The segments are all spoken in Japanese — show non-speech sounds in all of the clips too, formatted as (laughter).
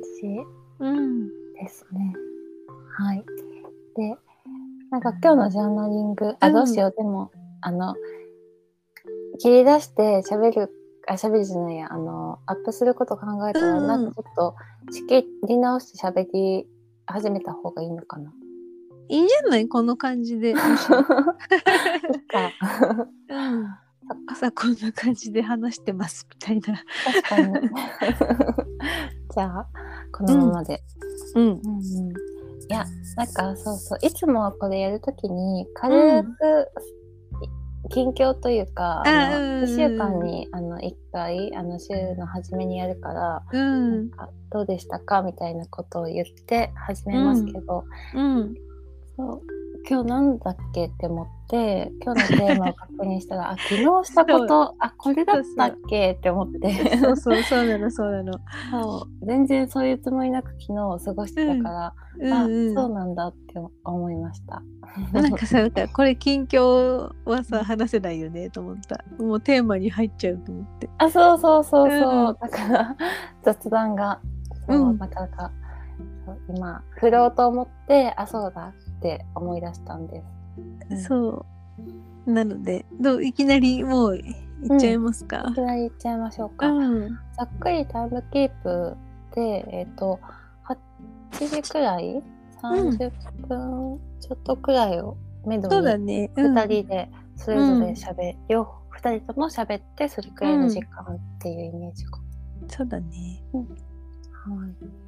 じうんですね。はい。で、なんか今日のジャーナリング、あ、うんどうしよう、でも、あの、切り出して喋る、あ、喋るじゃないや、あの、アップすること考えたら、うんうんなんかちょっと仕切り直して喋り始めた方がいいのかな。いいんじゃない？この感じで。そっか。うん、朝こんな感じで話してますみたいな。確かに。(laughs) じゃあ、このままで。うん。うん。うんいや、なんかそうそう、いつもこれやるときに、軽く、近況というか、うん。うんうん1週間にあの1回、あの週の初めにやるから、うん。あどうでしたか？みたいなことを言って始めますけど、うん。そう今日なんだっけって思って今日のテーマを確認したら (laughs) あ昨日したことあこれだったっけって思ってそうそうそうなのそうなの。そう全然そういうつもりなく昨日を過ごしてたから、あ、うんうん。そうなんだって思いました。なんかさなんかこれ近況はさ話せないよねと思った。もうテーマに入っちゃうと思って。あそうそうそうそう、うんだから (laughs) 雑談がそう、うんなかなか今振ろうと思ってあそうだって思い出したんです。うんそう。なのでどういきなりもういっちゃいますか？い。きなり言っちゃいましょうか。うん。ざっくりタイムキープで、えっ、と、8時くらい ?30 分ちょっとくらいをめどにね。うん2人でそれぞれ喋、両方2人とも喋ってそれくらいの時間っていうイメージが。そうだね。はい。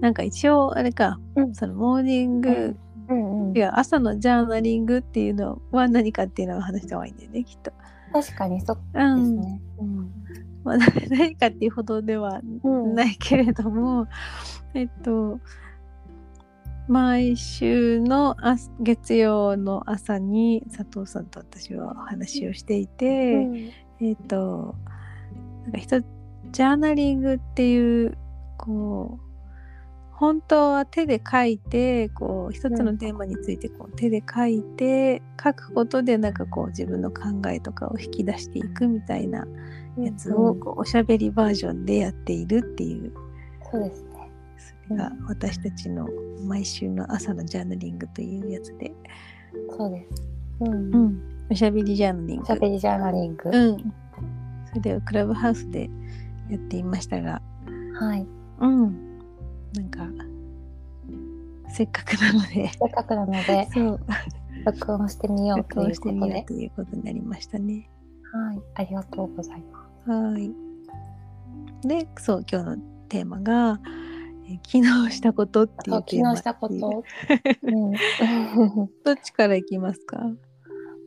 なんか一応あれか、うんそのモーニング、うんうんい、や朝のジャーナリングっていうのは何かっていうのを話した方がいいんだよねきっと。確かにそううですん。ね。うんまあ、何かっていうほどではうんないけれども、えっと毎週の朝月曜の朝に佐藤さんと私はお話をしていて、うんえっとなんか一つジャーナリングっていうこう本当は手で書いてこう一つのテーマについてこう手で書いて書くことでなんかこう自分の考えとかを引き出していくみたいなやつをこうおしゃべりバージョンでやっているっていう。そうですね。それが私たちの毎週の朝のジャーナリングというやつで、そうです。うん。うん、おしゃべりジャーナリング。おしゃべりジャーナリング。うん、それをクラブハウスでやっていましたが。はい。うんなんかせっかくなのでせっかくなので、そう録音してみようということで。みようということになりましたねはい。ありがとうございます。はいでそう今日のテーマがえー昨日したことっていそううテーマ昨日したこと。うん。どっちからいきますか？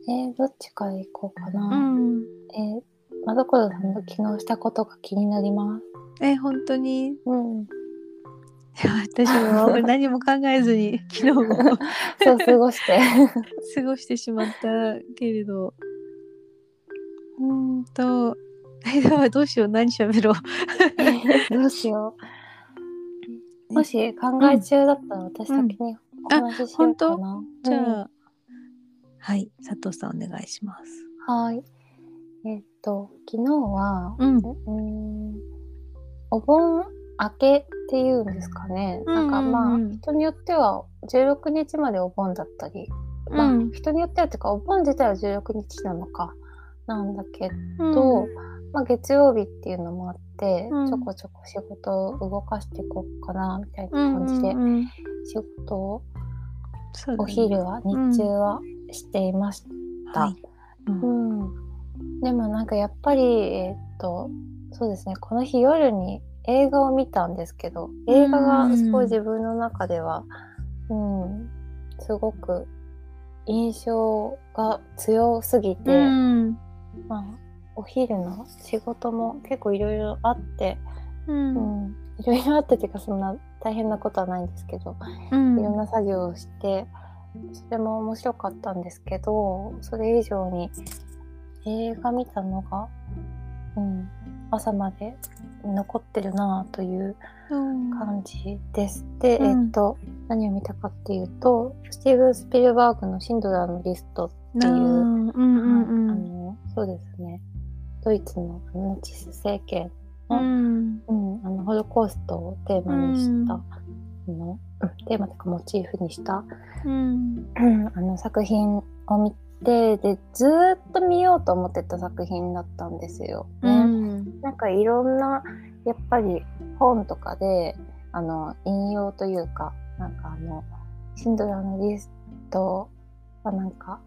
えー、どっちから行こうかな。んえー、まどころさんの昨日したことが気になります。え本当に？うん。私も何も考えずに昨日も (laughs) そう過ごして。(laughs) 過ごしてしまったけれど。うーんと。どうしよう。何しゃべろう。(laughs) どうしよう。もし考え中だったら私先にお話ししようかな。じゃうん。あ、はい。佐藤さんお願いします。はい。えっと、昨日は、うん。うーん。お盆明けっていうんですかね。なんかまあ、うん。うんうん人によっては16日までお盆だったり、まあうん人によってはっていうか、お盆自体は16日なのか、なんだけうん。ど、まあ月曜日っていうのもあって、うん。ちょこちょこ仕事を動かしていこうかな、みたいなうん感じで、仕事をそうお昼は、日中はしていました。はい。うん。うん、でもなんかやっぱりえーっとそうですね。この日夜に映画を見たんですけど映画がすごい自分の中では、うんすごく印象が強すぎて、うん。まあ、お昼の仕事も結構いろいろあって、ううんん、いろいろあってっていうかそんな大変なことはないんですけど、うん。いろんな作業をしてそれも面白かったんですけどそれ以上に映画見たのが、うん、朝まで残ってるなぁといううん。感じです。で、うん。えっと何を見たかっていうとスティーブン・スピルバーグの「シンドラーのリスト」っていう、うんうんうん。あのそうですね。ドイツのナチス政権の,、うん。うんあのホロコーストをテーマにした、あのうんテーマとかモチーフにした、うん。うんあの作品を見てでずーっと見ようと思ってた作品だったんですよ。ねうんなんかいろんなやっぱり本とかであの引用というかなんかあのシンドラーのリストはなんか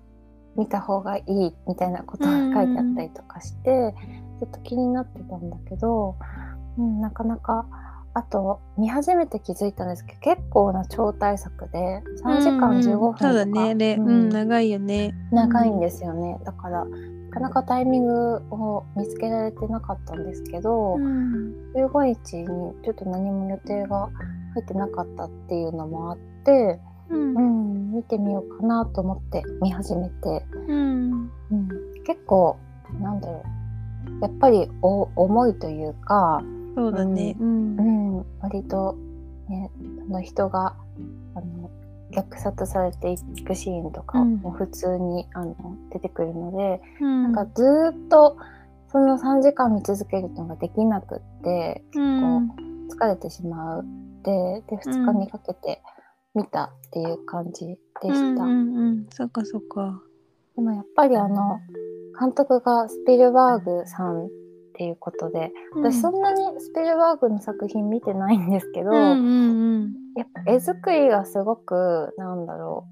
見た方がいいみたいなことが書いてあったりとかして、ちょっと気になってたんだけど、うん、なかなかあと見始めて気づいたんですけど結構な超大作で3時間15分とか、そうだねううんん長いよね。長いんですよね、だからなかなかタイミングを見つけられてなかったんですけど、うん。15日にちょっと何も予定が入ってなかったっていうのもあって、うん。うん、見てみようかなと思って見始めて、うん。うん、結構なんだろう。やっぱりお重いというか、そうだね。うん。うん、割と、ね、あの人が虐殺されていくシーンとかうん。も普通に、あの出てくるので、うん。なんかずーっとその3時間見続けるのができなくってうん疲れてしまう。でで2日にかけて見たっていう感じでした、うんうんうん。そっかそっか。でもやっぱりあの監督がスピルバーグさんっていうことで私そんなにスピルバーグの作品見てないんですけど、うんうんうんやっぱ絵作りがすごくなんだろ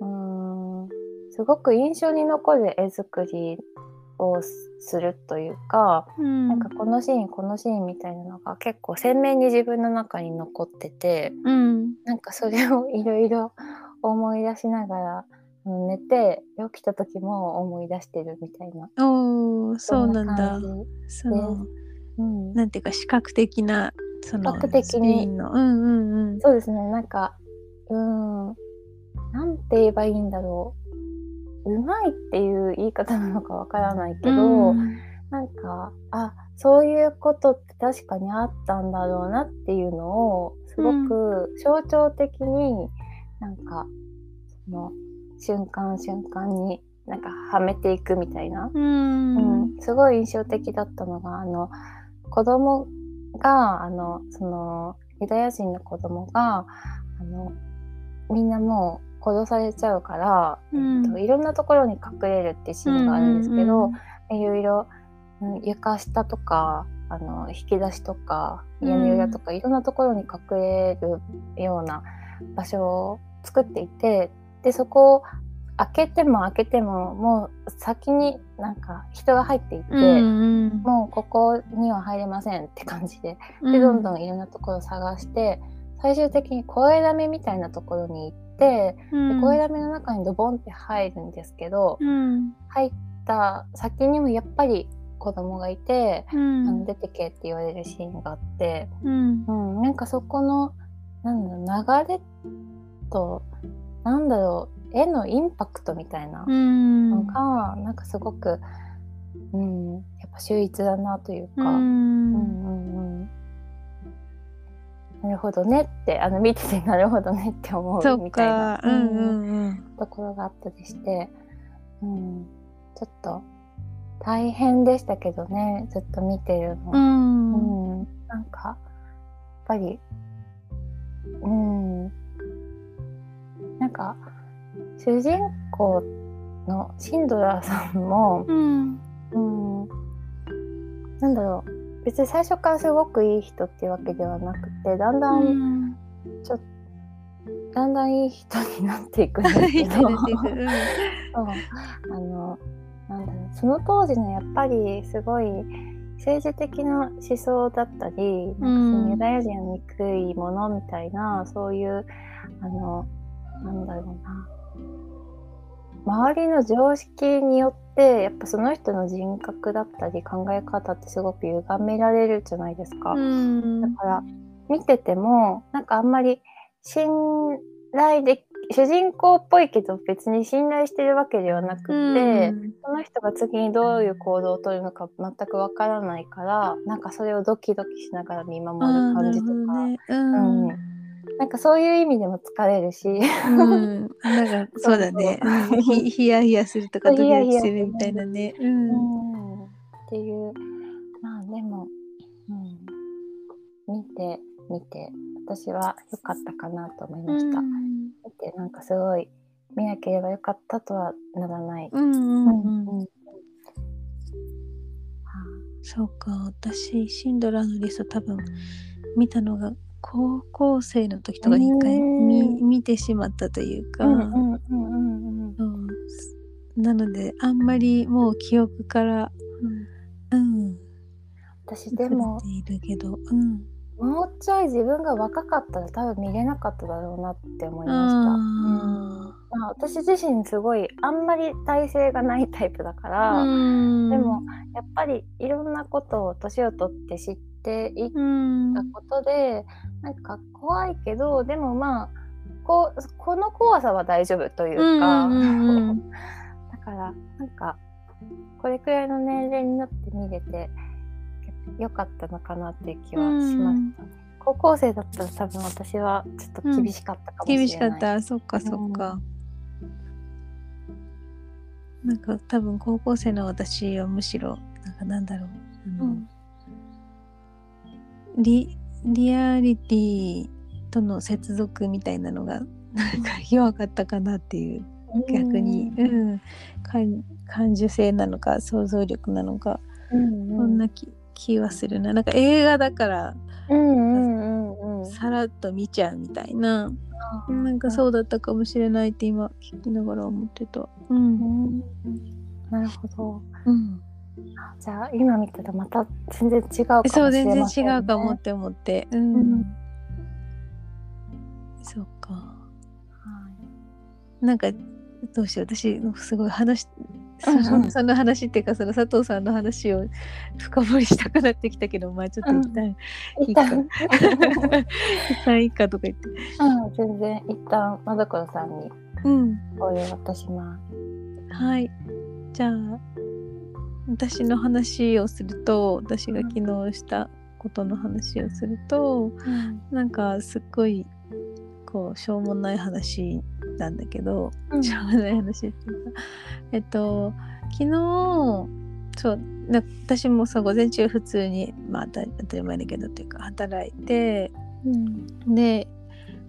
う。うーん。すごく印象に残る絵作りをするというか、うん。なんかこのシーンこのシーンみたいなのが結構鮮明に自分の中に残っててうん。なんかそれをいろいろ思い出しながら寝て起きた時も思い出してるみたいなおーそうなんだ。そのうん、なんていうか視覚的なその的に。うんうんうん。そうですね。なんかうんなんて言えばいいんだろう。うまいっていう言い方なのかわからないけど、うん。なんかあそういうことって確かにあったんだろうなっていうのをすごく象徴的になんかその瞬間瞬間になんかはめていくみたいな、うん。うん。すごい印象的だったのがあの子供があのそのユダヤ人の子供があのみんなもう殺されちゃうから、うん。えっといろんなところに隠れるっていうシーンがあるんですけど、いろいろうん床下とかあの引き出しとか屋根裏とか、いろんなところに隠れるような場所を作っていてでそこを開けても開けてももう先になんか人が入っていって、うんもうここには入れませんって感じでうん。でどんどんいろんなところを探して最終的に声だめみたいなところに行って、うん。で声だめの中にドボンって入るんですけど、うん。入った先にもやっぱり子供がいて、うん。あの出てけって言われるシーンがあって、うん。うん、なんかそこのなんだ流れとなんだろう絵のインパクトみたいなうん。のが、なんかすごく、うん、やっぱ秀逸だなというか、うん。うんうんうん。なるほどねってあの見ててなるほどねって思そうっみたいな。か、うんうんうん。ところがあったりして、うん、ちょっと大変でしたけどね。ずっと見てるの。うん。うん、なんかやっぱりうん。なんか主人公のシンドラーさんも、うん。うん、なんだろう。別に最初からすごくいい人っていうわけではなくてだんだん、うん。だんだんいい人になっていくんですけど。あのなんだろう。その当時のやっぱりすごい政治的な思想だったり、なんかそのユダヤ人は憎いものみたいなそういうあのなんだろうな周りの常識によってやっぱその人の人格だったり考え方ってすごく歪められるじゃないですか。うん。だから見ててもなんかあんまり信頼で主人公っぽいけど別に信頼してるわけではなくて、うん。その人が次にどういう行動をとるのか全くわからないからなんかそれをドキドキしながら見守る感じとか、うん (laughs) なんかそういう意味でも疲れるし、うん。うんなんかそうだね。ヒヤヒヤするとかドキドキするみたいなね。うん。うん。っていう。まあでも、うん、見てみて。私は良かったかなと思いました。うん。見てなんかすごい見なければよかったとはならない。うんうんうん。うんそうか。私シンドラーのリスト多分見たのが高校生の時とかに一回うん見見てしまったというか、なのであんまりもう記憶からうん。私でもいるけど。うん。もうちょい自分が若かったら多分見れなかっただろうなって思いました。あまあ、私自身すごいあんまり体勢がないタイプだから、うん。でもやっぱりいろんなことを年を取って知っていっうん。たことで、なんか怖いけどでもまあこうこの怖さは大丈夫というか、うんうんうん (laughs) だからなんかこれくらいの年齢になって見れてよかったのかなっていう気はしましたね。高校生だったら多分私はちょっと厳しかったかもしれない。厳しかった。そっかそっか、なんか多分高校生の私はむしろなんかなんだろう。うんリリアリティとの接続みたいなのがなんか弱かったかなっていう逆に、うん、感感受性なのか想像力なのか、うんそんな気気はするな。なんか映画だからうんうんうんうん。さらっと見ちゃうみたいな、うなんかそうだったかもしれないって今聞きながら思ってた。ううんん。なるほど。うん、じゃあ今見たらまた全然違うかもしれません、そうね。全然違うかもって思って。うん。うん。そうか。はい。なんかどうしよう私すごい話そうんうのん。その話っていうかその佐藤さんの話を深掘りしたくなってきたけどまあちょっと一旦、いいか。一 (laughs) 旦一旦いいかとか言って。うん全然。一旦まどころさんにうん。お礼渡します。はい。じゃあ私の話をすると私が昨日したことの話をするとなんかすっごいこうしょうもない話なんだけど、うん。しょうもない話っていうかえっと昨日そうな私もさ午前中普通にまあ当た当たり前だけどっていうか働いてうん。で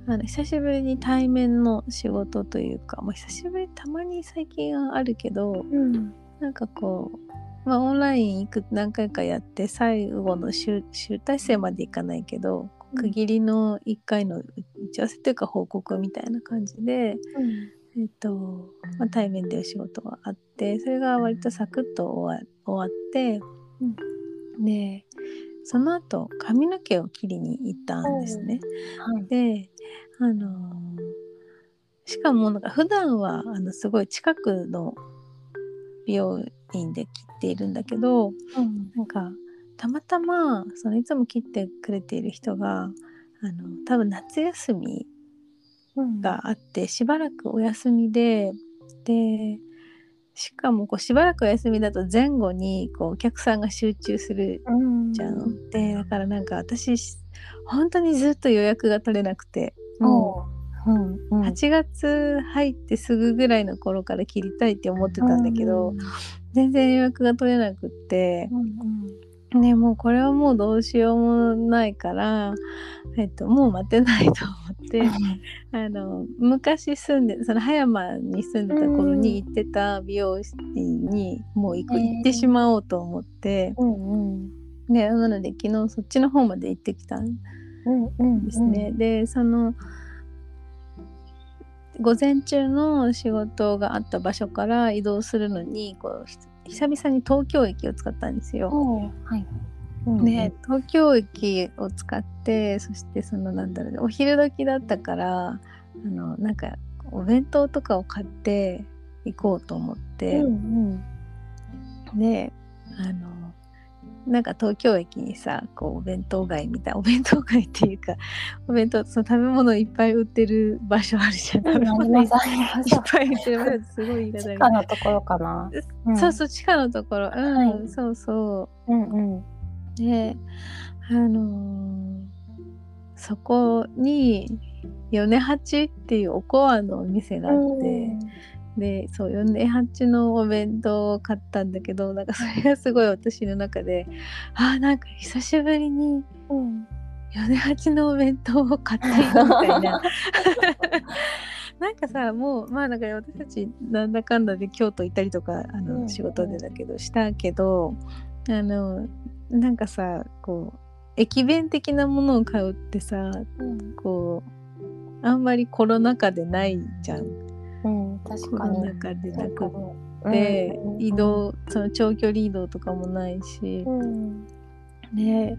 あの久しぶりに対面の仕事というか、まあ、久しぶりたまに最近はあるけどうんなんかこう、まあ、オンラインいく何回かやって最後の集集大成までいかないけどうん。区切りの1回の打ち合わせというか報告みたいな感じで、えっとまあ、対面でお仕事があってそれが割とサクッと終わ終わって、でその後髪の毛を切りに行ったんですね。はい。であのーしかもなんか普段はあのすごい近くの美容院で切っているんだけどうん。なんかたまたまそのいつも切ってくれている人があの多分夏休みうん。があってしばらくお休みででしかもこうしばらくお休みだと前後にこうお客さんが集中するうん。じゃん。でだからなんか私本当にずっと予約が取れなくてううんううん。8月入ってすぐぐらいの頃から切りたいって思ってたんだけど、全然予約が取れなくってうんねもうこれはもうどうしようもないから、えっと、もう待てないと思って。あの昔住んでその葉山に住んでた頃に行ってた美容室にもう行く、行ってしまおうと思って、うんうん。でなので昨日そっちの方まで行ってきたんうんうん。ですね。でその午前中の仕事があった場所から移動するのにこうひ久々に東京駅を使ったんですよ。はい。うんで東京駅を使ってそしてそのなんだろうねお昼時だったからあのなんかお弁当とかを買って行こうと思って、うん。であのなんか東京駅にさこうお弁当街みたいな (laughs) お弁当街っていうかお弁当その食べ物いっぱい売ってる場所あるじゃん。うん食べ物いっぱい売ってるすごい言い方地が下のところかな。うん。そうそう地下のところ。うん、はい。そうそう。うんうん。であのーそこに米八っていうおこわのお店があって、でそう米八のお弁当を買ったんだけどなんかそれがすごい私の中であーなんか久しぶりにうん。米八のお弁当を買っているみたいな。(laughs) なんかさもうまあなんか私たちなんだかんだで京都行ったりとかあの、うん。仕事でだけどしたけどあのなんかさこう駅弁的なものを買うってさうん、こうあんまりコロナ禍でないじゃん。うん、確かに。コロナ禍でなくうんて、うん。移動その長距離移動とかもないし。う、ん。で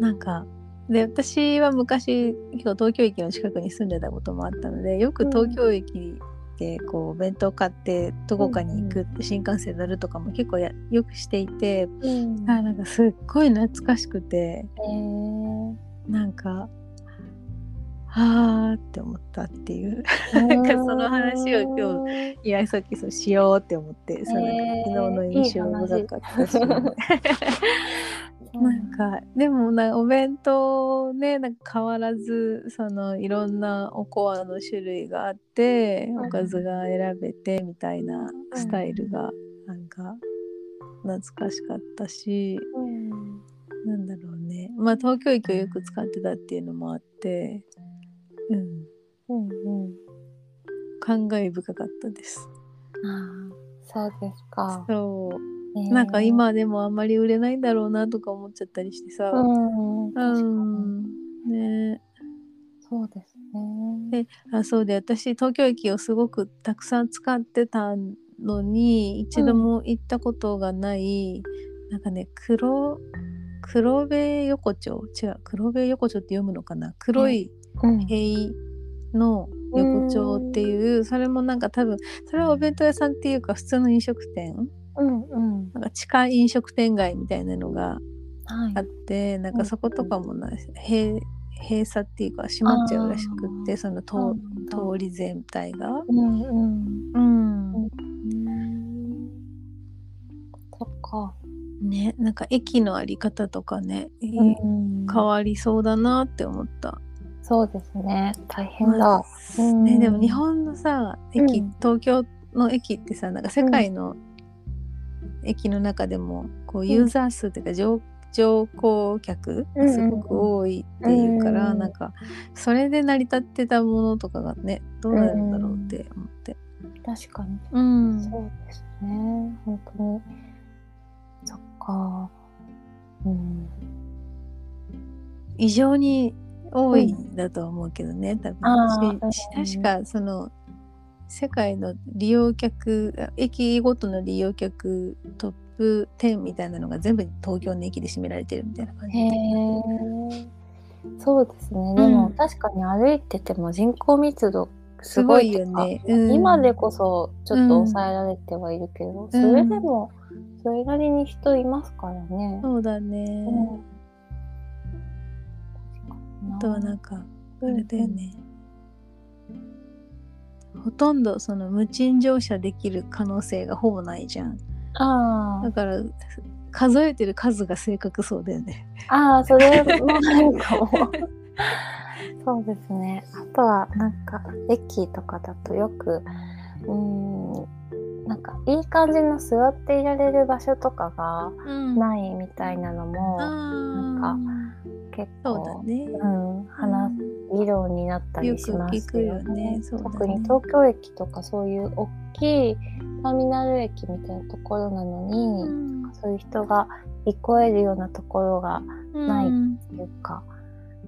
なんかで私は昔結構東京駅の近くに住んでたこともあったのでよく東京駅でこうお弁当買ってどこかに行く、新幹線乗るとかも結構やよくしていて、うん。あなんかすっごい懐かしくてえー。なんかはあって思ったっていう。なんかその話を今日いやさっきそうしようって思って、そうなんかへー昨日の印象深かったし。なんかでもなお弁当ねなんか変わらずそのいろんなおこわの種類があってんおかずが選べてみたいなスタイルがなんか懐かしかったし、うん。なんだろうね。まあ東京駅をよく使ってたっていうのもあって、うん、うんうん。感慨深かったです。あーそうですか。そう。え。ーなんか今でもあんまり売れないんだろうなとか思っちゃったりしてさ。うん、うん。ね。そうですね。であそうで私東京駅をすごくたくさん使ってたのに一度も行ったことがない、なんかね黒黒部横丁？違う黒部横丁って読むのかな？黒いうん塀の横丁っていう、それもなんか多分それはお弁当屋さんっていうか普通の飲食店。うんうん。なんか地下飲食店街みたいなのがはい。あってなんかそことかもな閉閉鎖っていうか閉まっちゃうらしくってその通通り全体が。うんうん。うん。うん。そっか。ねなんか駅のあり方とかね、うん。変わりそうだなって思った。そうですね。大変だ。うんね、でも日本のさ駅、うん東京の駅ってさなんか世界の駅の中でもこううんユーザー数っていうか乗乗降客がすごく多いっていうから、うんなんかそれで成り立ってたものとかがねどうなるんだろうって思って。確かに。うんそうですね。本当に。そっか。うん。異常に多いんだとは思うけどね、多あ分し確かその世界の利用客あ駅ごとの利用客トップ10みたいなのが全部東京の駅で占められてるみたいな感じへでえ。そうですね。でも、うん確かに歩いてても人口密度すすごいよね。うん今でこそちょっと抑えられてはいるけど、それでもそれなりに人いますからね。そうだね。うんあとはなんかあうんれだよね。ほとんどその無賃乗車できる可能性がほぼないじゃん。あだから数えてる数が正確そうだよね。あ、ああ、それもあるかも。そうですね。あとはなんか駅とかだとよく、うーん、なんかいい感じの座っていられる場所とかがうんないみたいなのもなんか結構、ね。うん、話議論になったりしますよく聞くよね。特に東京駅とかそういう大きいターミナル駅みたいなところなのに、うん。そういう人が行き越えるようなところがないうんっていうか、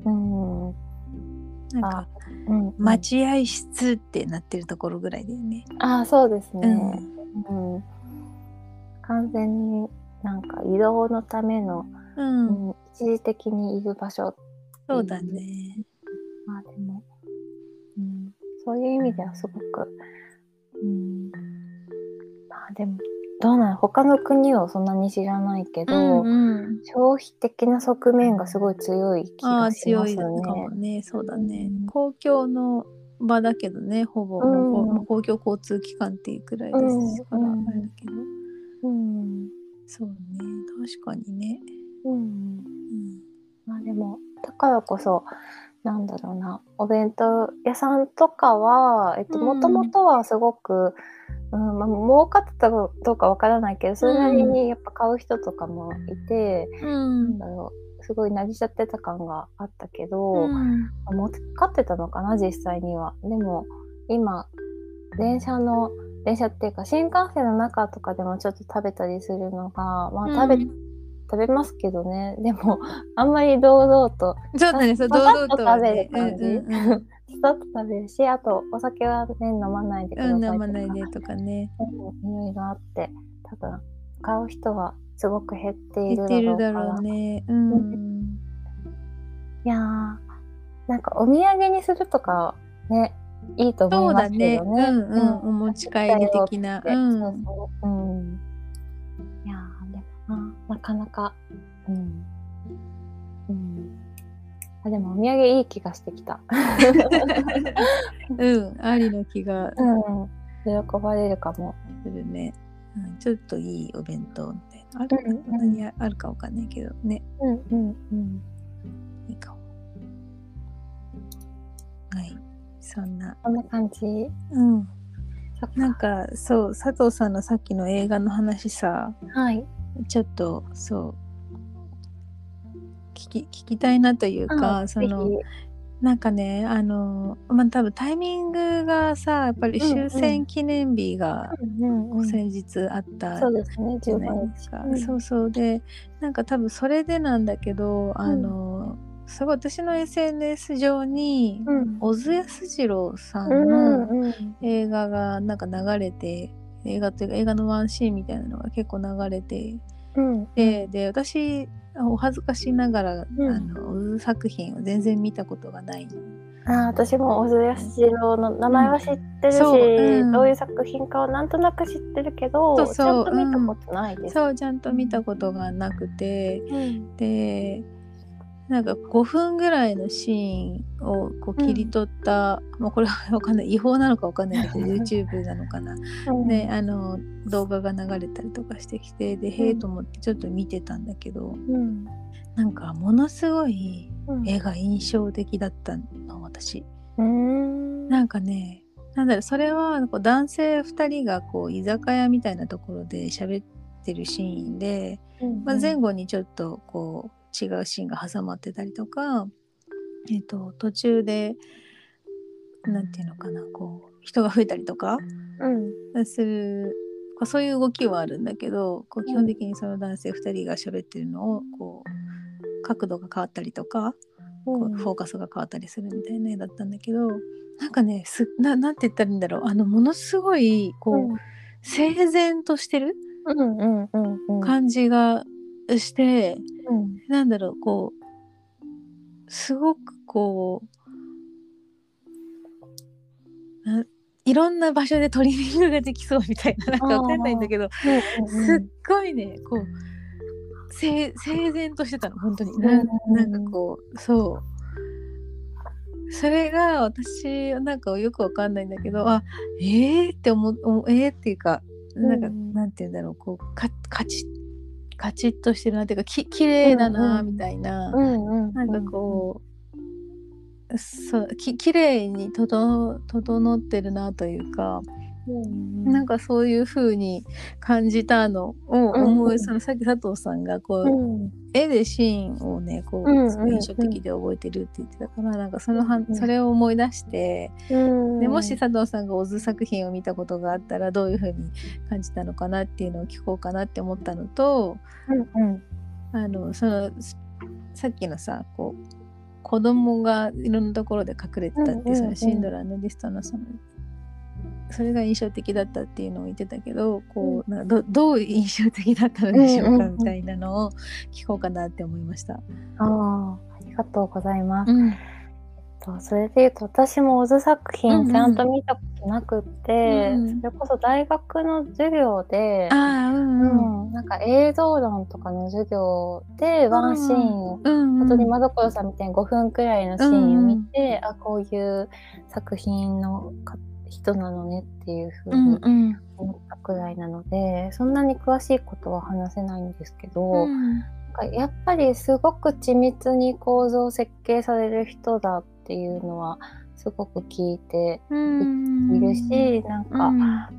うん、なんかうん、待合室ってなってるところぐらいだよね。ああそうですうね、ん。うん。完全になんか移動のための、うん、うん一時的にいる場所そうだね。まあでも、うん、そういう意味ではすごく、うん、まあでもどうなの他の国をそんなに知らないけど、うんうん、消費的な側面がすごい強い気がし強いますよね。かもね。そうだね。うん公共の場だけどね、ほぼ、うん公共交通機関っていうくらいですから、うんあれだけど。うんそうね。確かにね。うんうんまあでもだからこそなんだろうなお弁当屋さんとかはえっとうん。もともとはすごく、うんまあ、儲かってたかどうかわからないけどそれなりにやっぱ買う人とかもいて、うなんんだろうすごいなりちゃってた感があったけど、うん。もうかってたのかな実際には。でも今電車の電車っていうか新幹線の中とかでもちょっと食べたりするのがまあ食べ、うん食べますけどねでもあんまり堂々とそうだねそう堂々と食べねる感じ。うん (laughs) と食べるしあとお酒はね飲まないでくださいうん、とか飲まないでとかね。うんいろいろあって多分買う人はすごく減っているだろうからてるだろうね。うん。(laughs) いやーなんかお土産にするとかねいいと思そいうます。けどね。うんうん。お持ち帰り的な。でうん。そうん。いやーななかなかうんうん。あでもお土産いい気がしてきた。(laughs) うん。ありの気がうん。喜ばれるかも。するね。うん、ちょっといいお弁当みたいな。あるうんうん何あるかわかんないけどね。うんうんうん。いいかも。はい。そんな。こんな感じ？うん。なんかそう佐藤さんのさっきの映画の話さはい。ちょっとそう。聞き聞きたいなというか、うんそのぜなんかねあのまあ多分タイミングがさやっぱり終戦記念日が先日あったそうですね。じゃ15ないですか、日。そうそう。でなんか多分それでなんだけどあの、すごい私の SNS 上に、うん。小津安二郎さうんのんうん。映画がなんか流れて映画というか映画のワンシーンみたいなのが結構流れてうん。でで私お恥ずかしながら、うん。あの小津作品を全然見たことがないあー私も小津安二郎の名前は知ってるし、そううん。どういう作品かはなんとなく知ってるけどそうちゃんと見たことないです。そうちゃんと見たことがなくてうん。でなんか5分ぐらいのシーンをこう切り取った、もうこれはわかんない違法なのかわかんないけど YouTube なのかな、うんであの動画が流れたりとかしてきてでへえと思ってちょっと見てたんだけどうん。なんかものすごいうん。絵が印象的だったの私。なんかねなんだろうそれはこう男性2人がこう居酒屋みたいなところで喋ってるシーンで、まあ、前後にちょっとこう違うシーンが挟まってたりとか、えっと途中でなんていうのかなこう人が増えたりとかうん。するこうそういう動きはあるんだけどこう基本的にその男性2人が喋ってるのをこう角度が変わったりとかこうフォーカスが変わったりするみたいな絵だったんだけどなんかねすななんて言ったらいいんだろう。あのものすごいこう、整然としてるうんうんうんうん。感じがして、うん。なんだろうこうすごくこうないろんな場所でトリミングができそうみたいななんかわかんないんだけどすっごいねこう整整然としてたの本当に。なうんなんかこうそう。それが私なんかよくわかんないんだけどあえーって思う思うえーっていうかなんか、うん。なんて言うんだろうこうかカチッカチッとしてるなっていうかき綺麗だなみたいな、うんうん。なんかこう、そうき綺麗に整整ってるなというか、うんなんかそういう風に感じたのをうん思う、うんそのさっき佐藤さんがこう、うん。絵でシーンをねこう、印象的で覚えてるって言ってたからなんかそのはうんそれを思い出して、うんでもし佐藤さんがオズ作品を見たことがあったらどういう風に感じたのかなっていうのを聞こうかなって思ったのとうんうん。あのそのさっきのさこう子供がいろんなところで隠れてたってそのシンドラーのリストのそのそれが印象的だったっていうのを言ってたけどこうなんかどどう印象的だったのでしょうか、うんうんうん。みたいなのを聞こうかなって思いました。ああありがとうございます。うん。とそれで言うと私もオズ作うんうん。品ちゃんと見たことなくって、うんそれこそ大学の授業で、うんうん。うんなんか映像論とかの授業でワンシーンを、うん本当にまどころさん。みたいに5分くらいのシーンを見て、あこういう作品のか人なのねっていうふううんにうん。思ったくらいなので、そんなに詳しいことは話せないんですけど、うん。なんかやっぱりすごく緻密に構造設計される人だっていうのはすごく聞いてうん。いるし、なんか、うん。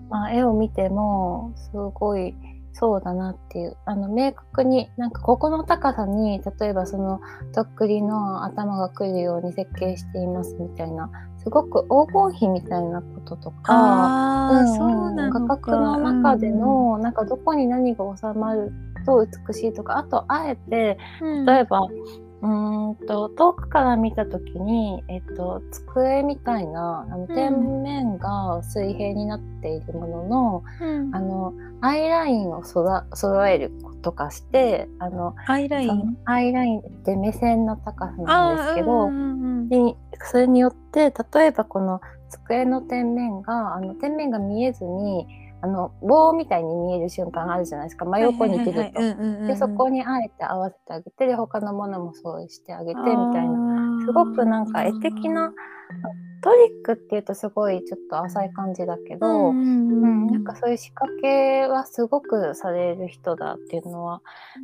まあ、絵を見てもすごいそうだなっていうあの明確になんかここの高さに例えばそのとっくりの頭が来るように設計していますみたいなすごく黄金比みたいなこととかああ、そうなの画角の中での、なんかどこに何が収まると美しいとかあとあえてうん、例えば、うーんと遠くから見た時に、えっと、机みたいなあの天面が水平になっているものの,、うん。あのアイラインをそだ揃えるとかしてあのアイライン？アイラインって目線の高さなんですけど、うんうんそれによって例えばこの机の天面があの天面が見えずにあの棒みたいに見える瞬間あるじゃないですか。真横に切ると。でそこにあえて合わせてあげてで他のものもそうしてあげてみたいな。すごくなんか絵的なトリックっていうとすごいちょっと浅い感じだけど、うんうんうんなんかそういう仕掛けはすごくされる人だっていうのは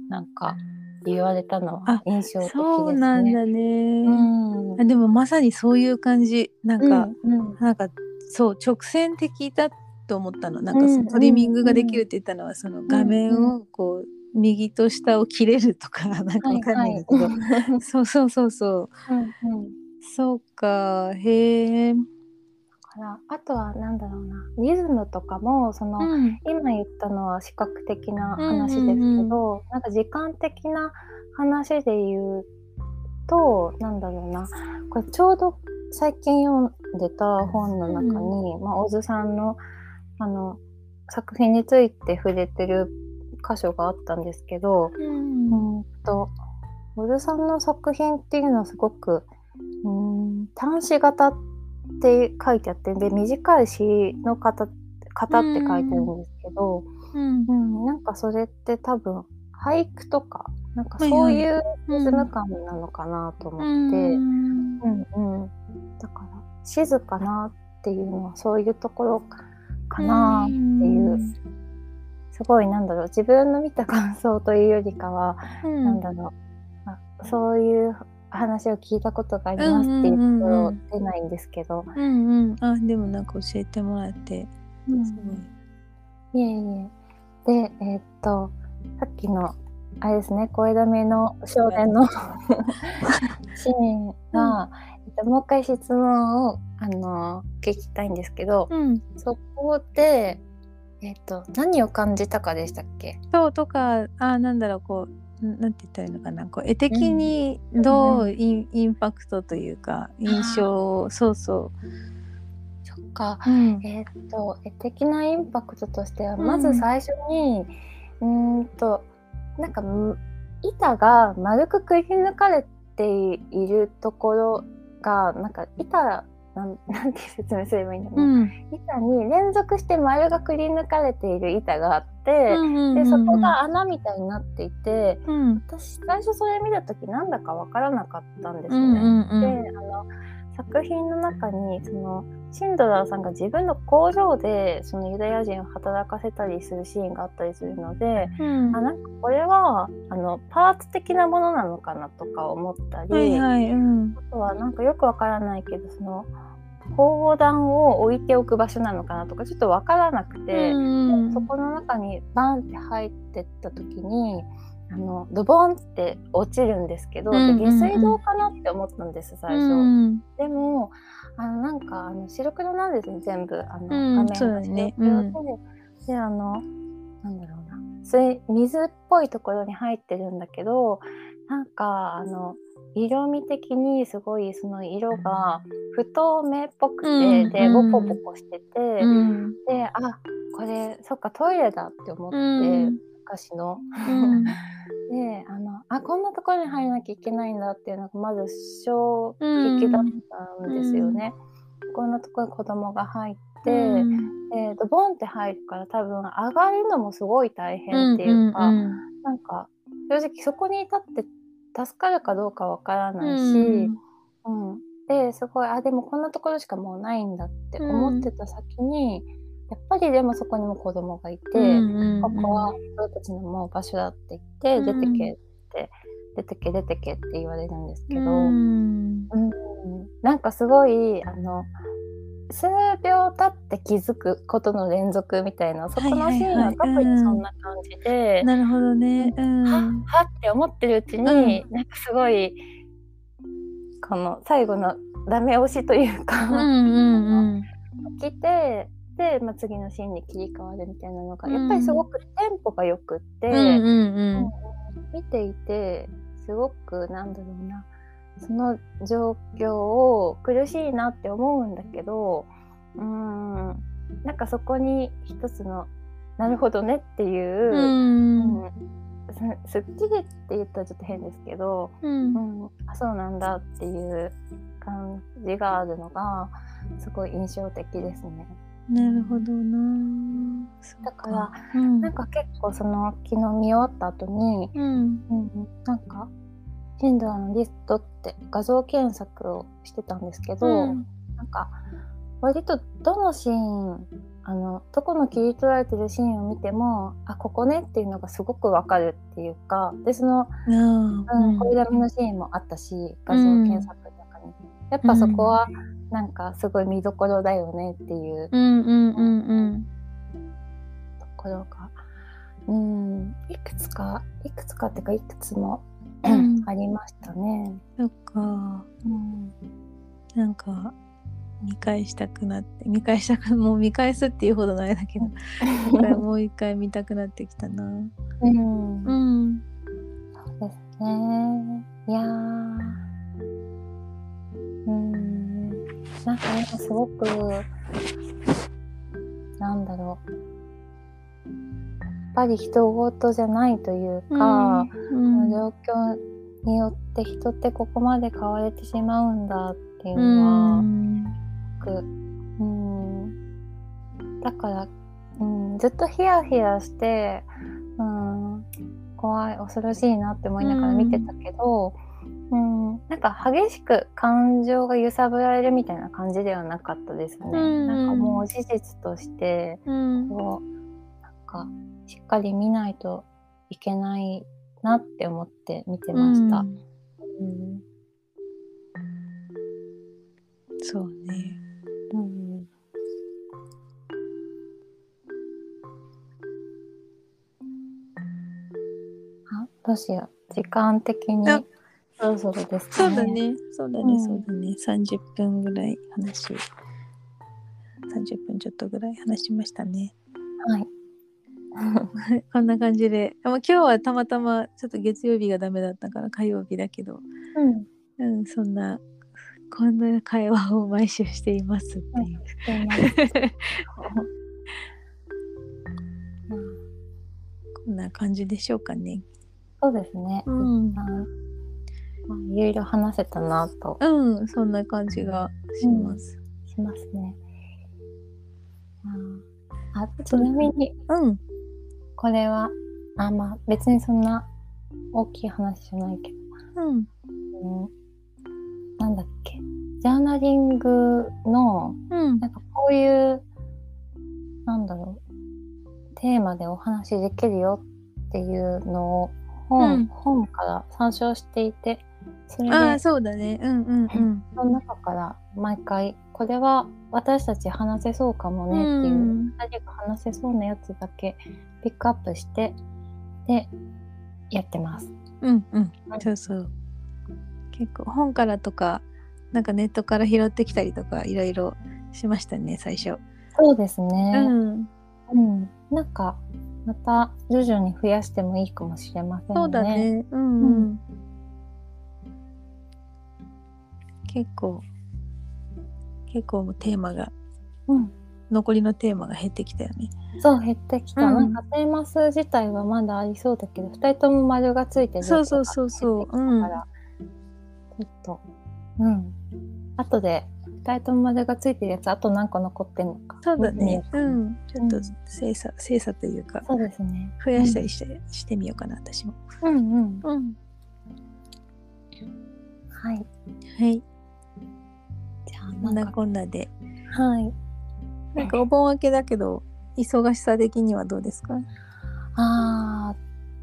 なんか言われたのはあ印象的ですね。そうなんだうね、ん。あでもまさにそういう感じ。なんか、うんなんかそう直線的だと思ったの。なんかうんそのトリミングができるって言ったのはその画面をこう右と下を切れるとか (laughs) なんかわかんないんだけど、はいはいそうそうそうそう。うんうん。そうかへえ、からあとはなんだろうな。リズムとかもその、うん。今言ったのは視覚的な話ですけど、うんうんうん。なんか時間的な話で言うとなんだろうな。これちょうど最近読んでた本の中に、まあ、小津さんのあの作品について触れてる箇所があったんですけど、うん。うんと小津さんの作品っていうのはすごくうん端子型って書いてあってで短い詩の型型って書いてあるんですけど、うん。うん。なんかそれって多分俳句とかなんかそういうリズム感なのかなと思って、うん。うんうん。だから静かなっていうのはそういうところかなっていう、すごいなんだろう。自分の見た感想というよりかは、うん。なんだろう。あそういう話を聞いたことがありますっていうところうん出ないんですけど、うんうん。あでもなんか教えてもらって。うん。すごい。いえいえ。で、えーっと、さっきの、あれですね、声だめの少年の (laughs) シーンは、えっと、もう一回質問を、あの、聞きたいんですけど、うん。そこで、えっと、何を感じたかでしたっけ？そうとかあなんだろうこうんなんて言ったらいいのかな。こう絵的にどうイン,、インパクトというか印象をそうそそっか。う、うん。えーっと、絵的なインパクトとしては、うん。まず最初に、うーんと、なんか、む板が丸くくり抜かれているところが、なんか板、なん (laughs) なんて説明すればいいんだろうな、うん。板に連続して丸がくり抜かれている板があって、うんで、そこが穴みたいになっていて、うん。私、最初それ見た時なんだかわからなかったんですうんよね。うん。であの作品の中にそのシンドラーさんが自分の工場でそのユダヤ人を働かせたりするシーンがあったりするので、うん。あなんかこれはあのパーツ的なものなのかなとか思ったり、はいはいうん。あとはなんかよくわからないけどその砲弾を置いておく場所なのかなとかちょっとわからなくて、うんそこの中にバンって入ってった時にあのドボンって落ちるんですけど、うんうんうん。で下水道かなって思ったんです最初。うん。でもあのなんかあの白黒なんですね全部。あの、うん画そうだ面がね。白黒で、であのなんだろうな。水水っぽいところに入ってるんだけどなんかあの色味的にすごいその色が不透明っぽくて、うんでうん。ボコボコしてて、うん。であこれそっかトイレだって思って、うん。昔の。(laughs) うんであのあこんなところに入らなきゃいけないんだっていうのがまず衝撃だったんですよね。こんなところに子供が入って、うん。でドボンって入るから多分上がるのもすごい大変っていうか、んなんか正直そこにいたって助かるかどうかわからないし、うん。うん。ですごいあでもこんなところしかもうないんだって思ってた先に、やっぱりでもそこにも子供がいて。うんここは俺たちのもう場所だって言って、うん。出てけって出てけ出てけって言われるんですけど、うん。うん。なんかすごいあの数秒経って気づくことの連続みたいなそこのシーンは特にそんな感じで、なるほどね、うん、ははって思ってるうちに、うん。なんかすごいこの最後のダメ押しというか、うんうんうん。(laughs) 来てで、まあ、次のシーンに切り替わるみたいなのが、うん。やっぱりすごくテンポがよくって、見ていてすごくなんだろうな。その状況を苦しいなって思うんだけどうーん。なんかそこに一つのなるほどねっていうう、ん。うん。すすっきりって言ったらちょっと変ですけど、うん。うん、あそうなんだっていう感じがあるのがすごい印象的ですね。なるほどな。だからうん。なんか結構その昨日見終わった後に、うん。うん、なんかシンドラーのリストって画像検索をしてたんですけど、うん。なんか割とどのシーンあのどこの切り取られてるシーンを見てもあここねっていうのがすごくわかるっていうかでその、声だめのシーンもあったし画像検索の中に、やっぱそこはなんかすごい見どころだよねっていう。うんうんうんうん。ところが、うん、いくつかいくつかっていうかいくつも、うん。(clears throat) ありましたね。そっか。うん。なんか見返したくなって見返したく (laughs) もう見返すっていうほどのあれだけど (laughs) もう一回見たくなってきたな。うんうんごく、なんだろう。やっぱり人事じゃないというか、うんこの状況によって人ってここまで変われてしまうんだっていうのは、すごくうん。だから、うん、ずっとヒヤヒヤして、うん、怖い恐ろしいなって思いながら見てたけど、うんなんか激しく感情が揺さぶられるみたいな感じではなかったですね。うんなんかもう事実としてうん。こうなんかしっかり見ないといけないなって思って見てました。うん。うんそうね。うんあどうしよう。時間的にあそろそろですかね。そうだね。そうだね、うん。そうだね。30分ぐらい話30分ちょっとぐらい話しましたね。はい。(laughs) こんな感じで。まあ今日はたまたまちょっと月曜日がダメだったから火曜日だけど。うん。うんそんなこんな会話を毎週していますっていう、(laughs) こんな感じでしょうかね。そうですね。うんまあいろいろ話せたなと。うんそんな感じがします。しますね。うんあちなみにうん。これはあまあ別にそんな大きい話じゃないけど、うん。うん、なんだっけ。ジャーナリングのうん。なんかこういうなんだろう。テーマでお話できるよっていうのを本,、うん。本から参照していてそれで。ああそうだね。うんうんうん。その中から毎回これは私たち話せそうかもねっていう、うん。2人が話せそうなやつだけピックアップしてでやってます。うんうん。そうそう。結構本からとかなんかネットから拾ってきたりとかいろいろしましたね最初。そうですうね。ん。うん、なんかまた徐々に増やしてもいいかもしれませんね。そうだね。うんううん結構結構テーマがうん、残りのテーマが減ってきたよね。そう減ってきた、うん。なんかテーマ数自体はまだありそうだけど2人とも丸がついてるそうそうそうそう。やつが減ってきたから、ちょっと。うん。後で2人とも丸がついてるやつあと何個残ってんのか。そうだね。うん。ちょっとうん。精査精査というかそうですね。増やしたりして,、してみようかな私も。うんうん。うん。はい。はいこんなこんなで。はい。なんかお盆明けだけど忙しさ的にはどうですか？あ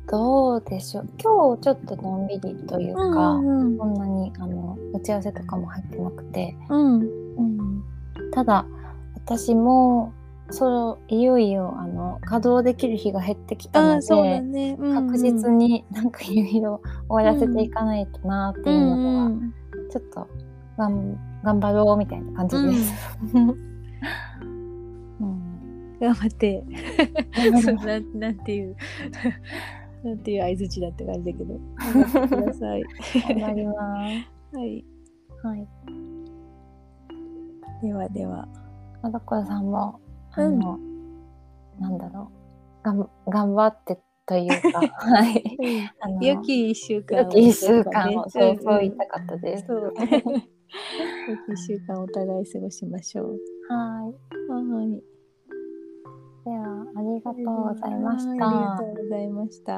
ーどうでしょう。今日ちょっとのんびりというか、うんそんなにあの打ち合わせとかも入ってなくて、うん。うん、ただ私もそういよいよあの稼働できる日が減ってきたので、ね、うんうん。確実になんかいろいろ終わらせていかないとなっていうのでは、うんちょっとがん頑張ろうみたいな感じで。す。(laughs) うん。頑張って。(laughs) なん。なんていう。(laughs) なんていう相づちだって感じだけど。頑張ってください。頑張りまはい。す。はい。ではでは。まどころさんもあうん。の、なんだろう。がん頑張ってというか、はい。あの良き一週間良き一週間を、そう、んそう言いたかったです。(laughs) 一週間お互い過ごしましょうはい。はいでは、ありがとうございましありたがと。うございました